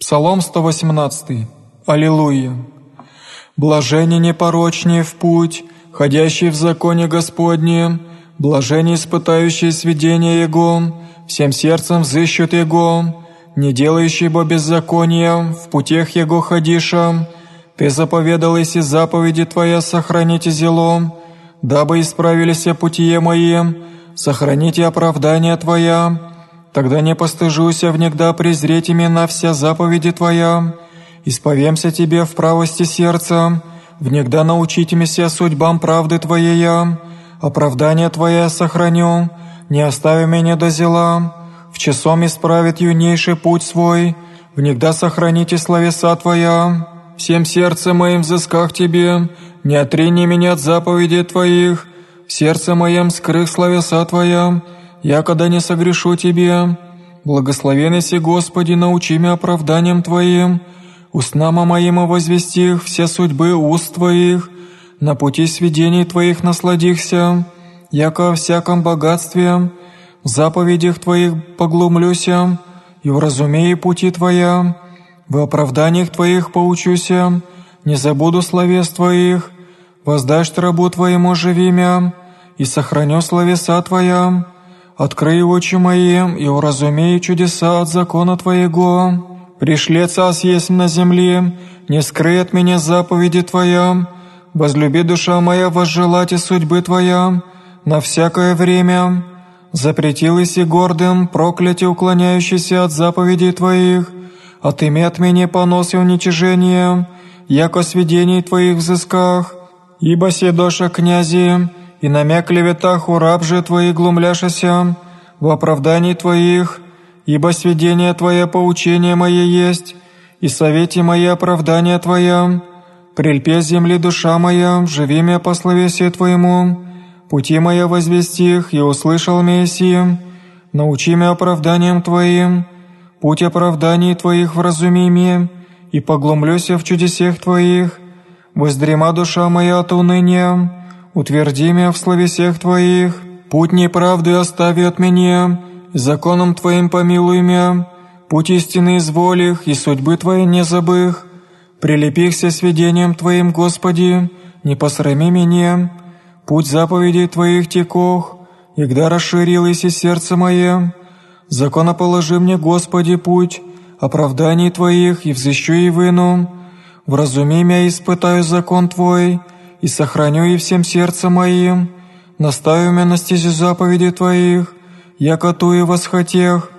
Псалом 118. Аллилуйя. Блажение непорочнее в путь, ходящий в законе Господнем, блажение испытающие сведения Его, всем сердцем взыщут Его, не делающий бо беззакония, в путях Его ходиша, Ты заповедал, если заповеди Твоя сохраните зелом, дабы исправились пути мои, сохраните оправдание Твоя, тогда не постыжуся внегда презреть имена вся заповеди Твоя, исповемся Тебе в правости сердца, внегда научитимся судьбам правды Твоей, оправдание Твое сохраню, не остави меня до зела, в часом исправит юнейший путь свой, внегда сохраните словеса Твоя, всем сердцем моим взысках Тебе, не отрени меня от заповедей Твоих, в сердце моем скрых словеса Твоя, я когда не согрешу Тебе. Благословен Господи, научи меня оправданием Твоим, устнама моим возвестих все судьбы уст Твоих, на пути сведений Твоих насладихся, яко о всяком богатстве, в заповедях Твоих поглумлюся, и вразумею пути Твоя, в оправданиях Твоих поучуся, не забуду словес Твоих, воздашь рабу Твоему живимя, и сохраню словеса Твоя, открой очи мои, и уразумею чудеса от закона Твоего. Пришли цас есть на земле, не скрый от меня заповеди Твоя, возлюби душа моя возжелать и судьбы Твоя, на всякое время. Запретилась и гордым, проклятие уклоняющийся от заповедей Твоих, отыми от меня понос и уничижение, яко сведений Твоих взысках, ибо седоша князи, и намя клеветах у раб же Твои глумляшася, в оправдании Твоих, ибо сведение Твое поучение мое есть, и совете мои оправдание Твоя, прельпе земли душа моя, живи меня по словесию Твоему, пути моя возвестих, и услышал Мессия, научи меня оправданием Твоим, путь оправданий Твоих вразуми мне, и поглумлюся в чудесах Твоих, воздрема душа моя от уныния, утверди меня в словесях Твоих, путь неправды остави от меня, законом Твоим помилуй меня, путь истины изволих, и судьбы Твоей не забых, прилепихся сведением Твоим, Господи, не посрами меня, путь заповедей Твоих текох, егда расширилось и сердце мое, закона положи мне, Господи, путь, оправданий Твоих, и взыщу и выну, вразуми меня, испытаю закон Твой, и сохраню и всем сердцем моим, настави меня на стези заповеди Твоих, я котую восхотех,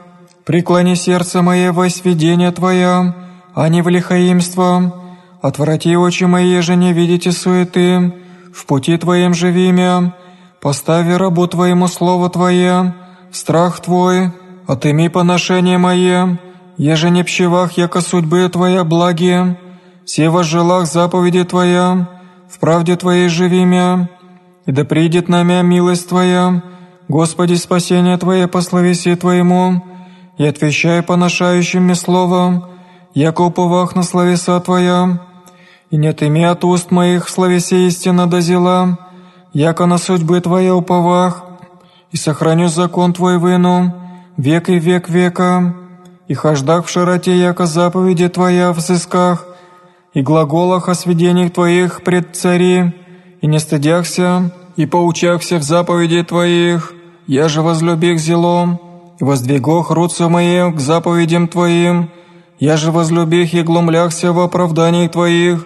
преклони сердце мое во сведение Твоя, а не в лихаимство, отврати очи мои же не видите суеты, в пути Твоем живи мя, постави рабу Твоему слово Твое, страх Твой, отыми поношение мое, еже не пщевах, яко судьбы Твоя благие, все возжелах заповеди Твоя, в правде Твоей живи мя, и да придет на милость Твоя, Господи, спасение Твое по словеси Твоему, и отвечай поношающим мне словом, яко уповах на словеса Твоя, и не тыми от уст моих словесе истина дозела, яко на судьбы Твоя уповах, и сохраню закон Твой выну, век и век века, и хождах в широте, яко заповеди Твоя в сысках, и глаголах о сведениях Твоих пред цари, и не стыдяхся, и поучахся в заповеди Твоих, я же возлюбих зелом, и воздвигох руцу моим к заповедям Твоим, я же возлюбих и глумляхся в оправдании Твоих,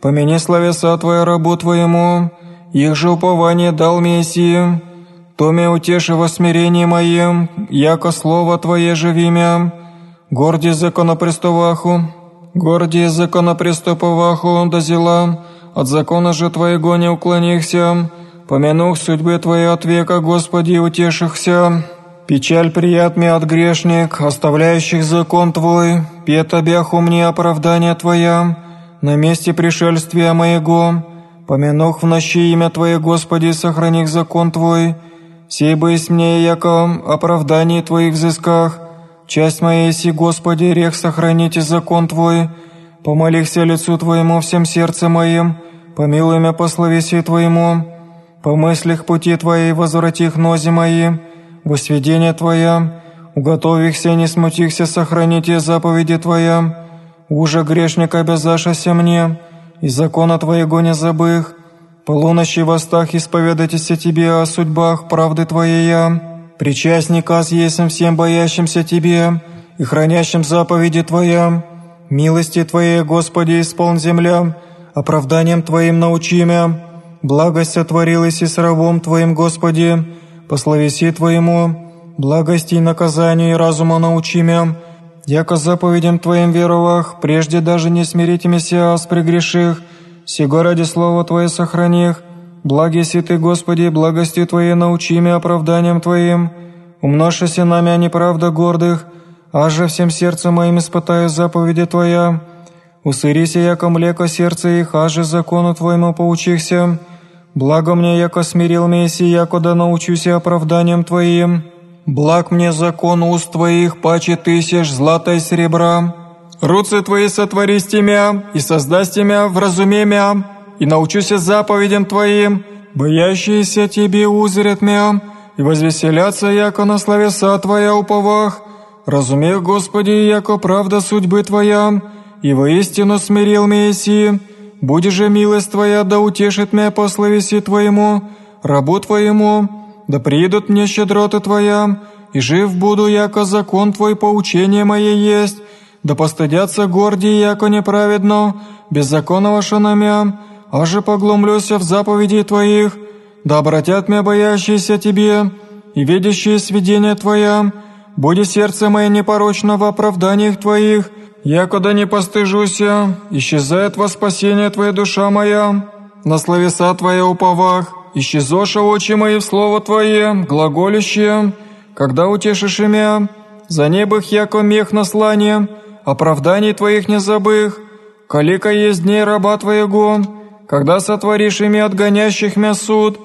помяни словеса Твоя рабу Твоему, их же упование дал Мессии, то меня утеши во смирении моем, яко слово Твое живимя, горди законопрестоваху, горди законопреступоваху дозела, от закона же Твоего не уклонихся, помянух судьбы Твоей от века, Господи, утешихся. Печаль прият мне от грешник, оставляющих закон Твой, пет обяху мне оправдание Твоя, на месте пришельствия моего, помянух в ночи имя Твое, Господи, сохраних закон Твой, сей бысь мне, яко оправдание Твоих взысках, часть моей си, Господи, рех сохраните закон Твой, помолихся лицу Твоему всем сердцем моим, помилуй меня по словесию Твоему, по мыслях пути Твоей возвратих нози мои, во сведение Твоя, уготовихся, не смутихся, сохраните заповеди Твоя, уже грешник обязашася мне, и закона Твоего не забых. Полуночи в остах исповедайтесь о Тебе о судьбах правды Твоей я. Причастник аз есмь всем боящимся Тебе и хранящим заповеди Твоя. Милости Твоей, Господи, исполн земля, оправданием Твоим научи мя. Благость отворилась и с рабом Твоим, Господи, по словеси Твоему, благости и наказанию и разума научи мя. Яко заповедям Твоим веровах, прежде даже не смирите Мессия с прегреших, сего ради Слова Твое сохраних, благи си Ты, Господи, благостью Твоей научи меня оправданием Твоим, умножься нами, а неправда гордых, аже всем сердцем моим испытаю заповеди Твоя, усырися, яко млеко сердце их, аже закону Твоему поучихся, благо мне, яко смирил Месси, яко да научуся оправданием Твоим». Благ мне закон уст Твоих, паче тысяч злата и серебра. Руцы Твои сотворись мя, и создасть мя в разуме мя, и научуся заповедям Твоим, боящиеся Тебе узрят мя, и возвеселятся, яко на словеса Твоя уповах. Разумех, Господи, яко правда судьбы Твоя, и воистину смирил Месси. Будь же милость Твоя, да утешит мя по словеси Твоему, рабу Твоему, да приидут мне щедроты Твоя, и жив буду, яко закон Твой поучение мое есть, да постыдятся гордии, яко неправедно, беззаконного шанамя, аже поглумлюся в заповеди Твоих, да обратят меня боящиеся Тебе и видящие сведения Твоя, буди сердце мое непорочно в оправданиях Твоих, яко да не постыжуся, исчезает во спасение Твоя душа моя, на словеса Твоя уповах, исчезоша очи мои в слово Твое, глаголище, когда утешишь имя, за небых яко мех наслание, оправданий Твоих не забых, калика есть дней раба Твоего, когда сотворишь ими отгонящих мя суд,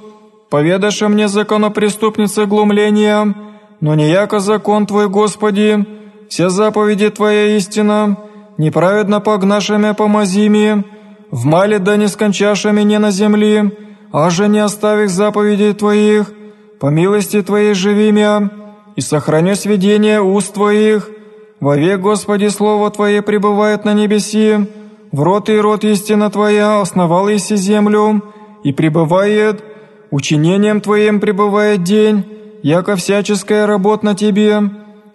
поведашь мне законопреступница глумления, но не яко закон Твой, Господи, все заповеди Твоя истина, неправедно погнашами помазими, в мале да не скончашами не на земли, аже не оставих заповедей Твоих, по милости Твоей живи мя, и сохраню сведения уст Твоих. Вовек, Господи, Слово Твое пребывает на небеси, в рот и рот истина Твоя основал иси землю, и пребывает, учинением Твоим пребывает день, яко всяческая работа на Тебе,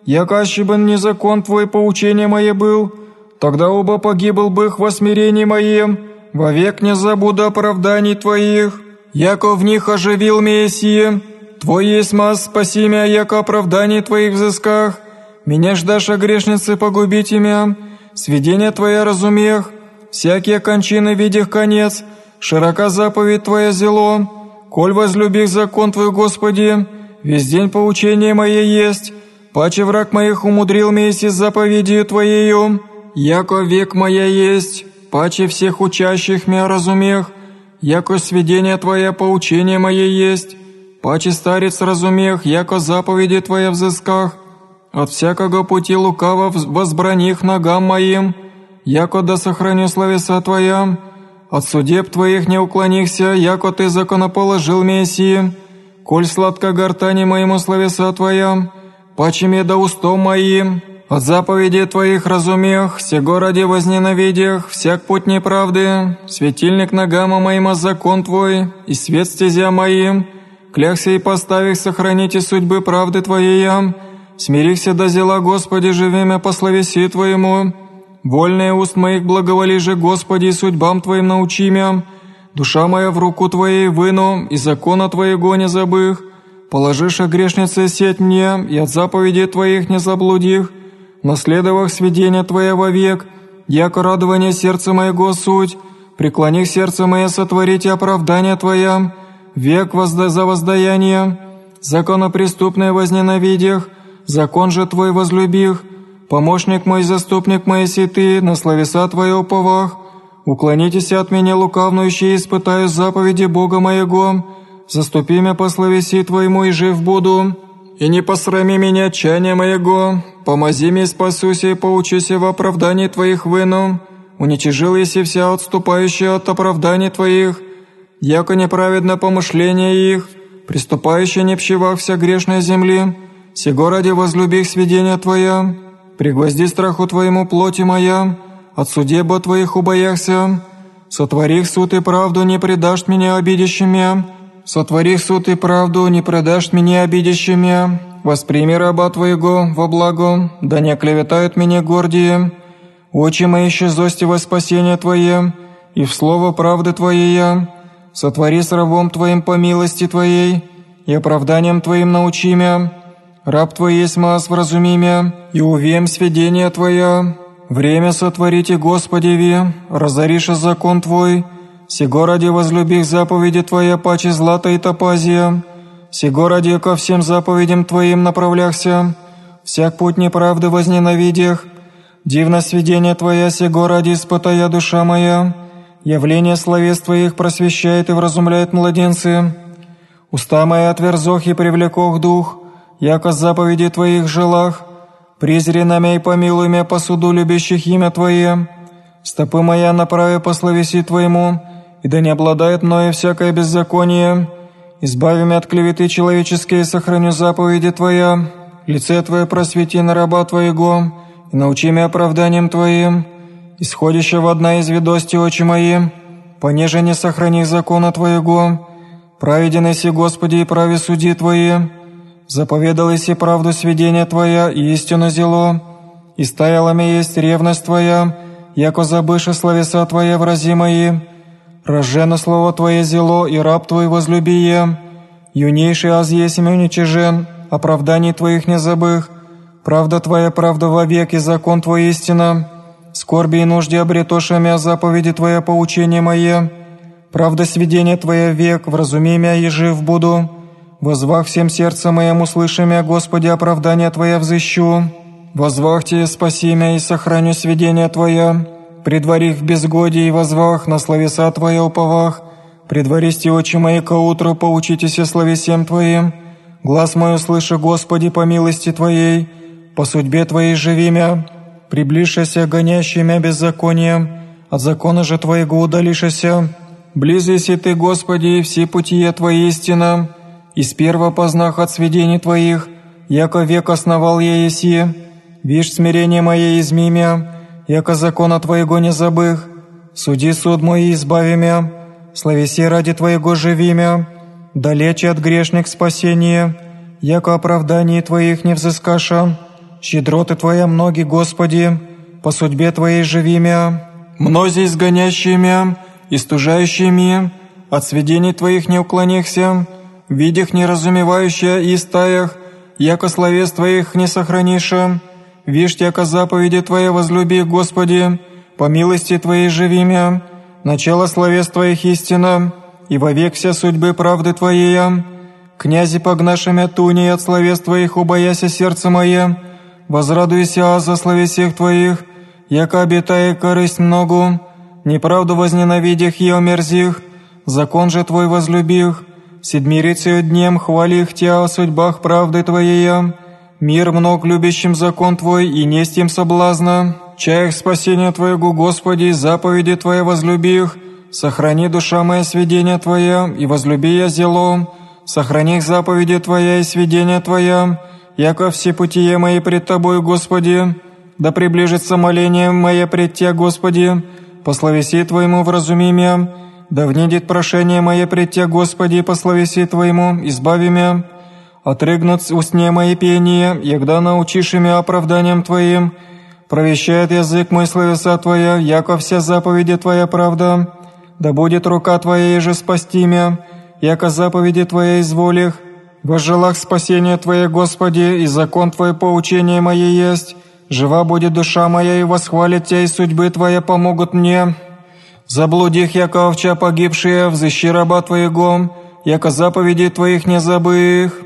яко ощебен не закон Твой поучение мое был, тогда оба погибл бы их во смирении моем, вовек не забуду оправданий Твоих» яко в них оживил Мессия, Твой есть маз, спаси меня, яко оправдание Твоих взысках, меня ждашь, о грешнице, погубить имя, сведения Твоя разумех, всякие кончины видях конец, широка заповедь Твоя зело, коль возлюбих закон Твой, Господи, весь день поучение мое есть, паче враг моих умудрил Месси заповедью Твоею, яко век моя есть, паче всех учащих меня разумех, яко сведение Твое поучение мое есть, паче старец разумех, яко заповеди Твоя взысках, от всякого пути лукаво возбраних ногам моим, яко да сохраню словеса Твоя, от судеб Твоих не уклонихся, яко Ты законоположил Мессии, коль сладко гортани моему словеса Твоя, паче мне да устом моим, от заповедей Твоих разумех, сего ради возненавидях, всяк путь неправды, светильник ногам моим, а закон Твой, и свет стезя моим, клякся и поставих сохраните судьбы правды Твоей, смирихся до зела, Господи, живемя по словеси Твоему, вольные уст моих благоволи же, Господи, судьбам Твоим научи мя, душа моя в руку Твоей выну, и закона Твоего не забых, положишь о грешнице сеть мне, и от заповедей Твоих не заблудих, наследовав сведения Твоя вовек, яко радование сердца моего суть, преклони сердце мое сотворите оправдание Твоя, век возда за воздаяние, законопреступное возненавидях, закон же Твой возлюбих, помощник мой, заступник мой, си Ты, на словеса Твои уповах, уклонитесь от меня лукавнующие, испытаю заповеди Бога моего, заступи меня по словеси Твоему и жив буду, и не посрами меня чаяния моего, Помози мне, спасуся и поучися в оправдании Твоих выну, уничижил еси вся отступающая от оправданий Твоих, яко неправедно помышление их, приступающее не пщевах вся грешная земли, сего ради возлюбих сведения Твоя, пригвозди страху Твоему плоти моя, от судеб Твоих убояхся. Сотворих суд и правду, не предашь меня обидящими. Сотворих суд и правду, не предашь меня обидящими. Восприми раба Твоего во благо, да не оклеветают меня гордие. Очи мои ищи зостиво спасение Твое, и в слово правды Твоей Сотвори с рабом Твоим по милости Твоей, и оправданием Твоим научи меня. Раб Твой есть мас вразуми меня, и увем сведения Твоя. Время сотворите, Господи, ви, разоришь закон Твой, сего ради возлюбих заповеди Твоя паче злата и топазия, сего ради ко всем заповедям Твоим направляхся, всяк путь неправды возненавидях, дивно сведение Твоя, сего ради испытая душа моя, явление словес Твоих просвещает и вразумляет младенцы, уста мои отверзох и привлекох дух, яко заповеди Твоих желах, Призри намя и помилуй меня по любящих имя Твое. Стопы моя направи по словеси Твоему, и да не обладает мною всякое беззаконие. Избави меня от клеветы человеческие, сохраню заповеди Твоя. Лице Твое просвети на раба Твоего, и научи меня оправданием Твоим. Исходящего одна из ведости очи мои, понеже не сохрани закона Твоего. Праведен си, Господи, и прави суди Твои. Заповедалась и правду сведения Твоя, и истину зело, и стояла ми есть ревность Твоя, яко забыше словеса Твоя врази мои. Рожжено слово Твое зело, и раб Твой возлюбие. Юнейший аз есть уничижен, оправданий Твоих не забых. Правда Твоя правда вовек, и закон Твой истина. Скорби и нужде обретоша мя заповеди Твоя поучение мое. Правда сведения Твоя век, вразуми мя и жив буду. Возвах всем сердцем моем услыши мя, Господи, оправдание Твое взыщу. Возвахте, спаси мя и сохраню сведения Твоя. Предвари в безгодии и возвах, на словеса Твоя уповах. Предваристи очи мои ко утру, поучитесь словесем Твоим. Глаз мой услыши, Господи, по милости Твоей. По судьбе Твоей живи мя. Приближися, гонящий мя беззаконием. От закона же Твоего удалишься. Близися Ты, Господи, и все пути Твои истина из первого познах от сведений Твоих, яко век основал я еси, вишь смирение мое изми мя, яко закона Твоего не забых, суди суд мой и избави мя, славеси ради Твоего живи далече от грешных спасения, яко оправдание Твоих не взыскаша, щедроты Твоя многие, Господи, по судьбе Твоей живи мя, мнози изгонящие мя, истужающие от сведений Твоих не уклонихся, видях неразумевающая и стаях, яко словес Твоих не сохраниша, вишь, яко заповеди Твоя возлюби, Господи, по милости Твоей живи мя, начало словес Твоих истина, и вовек вся судьбы правды Твоей. Князи погнашемя туни от словес Твоих убояся сердце мое, возрадуйся за словесех Твоих, яко обитая корысть многу, неправду возненавидях и омерзих, закон же Твой возлюбих, седмирицею днем хвали Тя о судьбах правды Твоей, мир мног любящим закон Твой и несть им соблазна, чаях спасения Твоего, Господи, заповеди Твои возлюби их, сохрани душа моя сведения Твоя, и возлюби я зело, сохрани заповеди Твоя и сведения Твоя, яко все путие мои пред Тобой, Господи, да приближится моление мое пред Тя, Господи, по словеси Твоему вразуми меня, да внедет прошение мое пред Тя, Господи, по словеси Твоему, избави меня, отрыгнут устне мои пение, егда научишь меня оправданием Твоим, провещает язык мой словеса Твоя, яко вся заповеди Твоя правда, да будет рука Твоя же спасти меня, яко заповеди Твоя изволих, во желах спасения Твое, Господи, и закон Твое поучение мое есть, жива будет душа моя, и восхвалит Тя, и судьбы Твоя помогут мне, Заблудих, яко овча погибшие, взыщи раба Твоего, яко заповеди Твоих не забых.